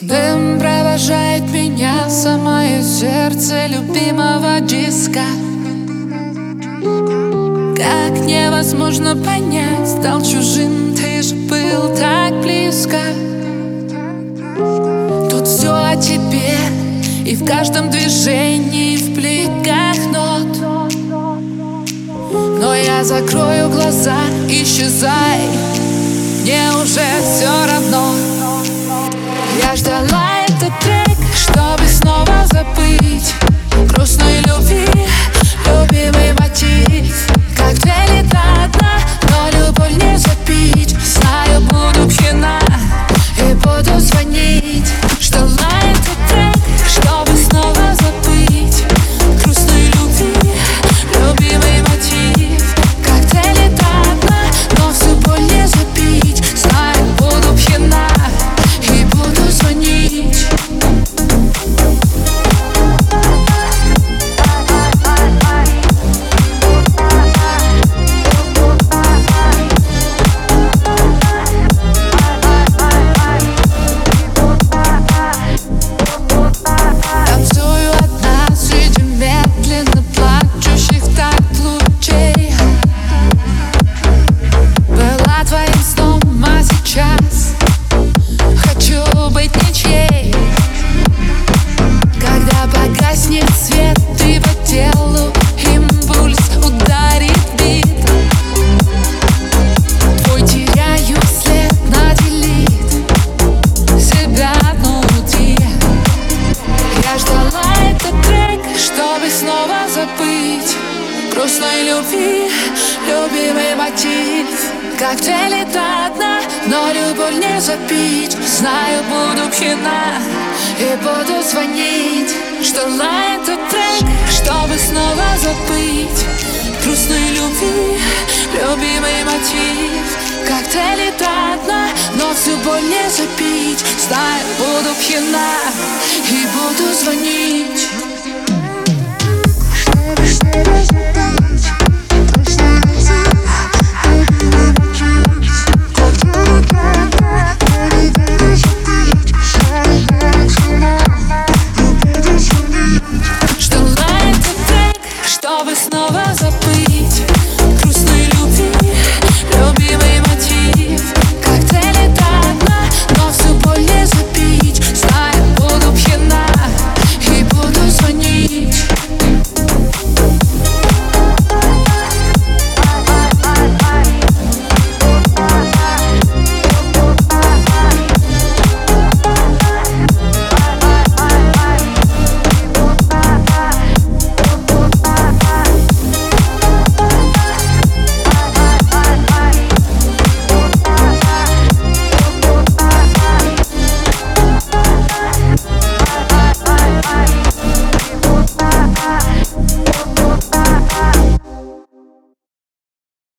Дым провожает меня, самое сердце любимого диска. Как невозможно понять, стал чужим, ты же был так близко. Тут все о тебе, и в каждом движении, в бликах нот. Но я закрою глаза, исчезай, мне уже все равно я ждала этот трек, забыть Грустной любви, любимый мотив. Коктейли до дна, но любовь не запить. Знаю, буду пьяна и буду звонить. Ждала этот трек, чтобы снова забыть. Грустной любви, любимый мотив. Коктейли до дна, но всю боль не запить. Знаю, буду пьяна и буду звонить снова, снова запомнил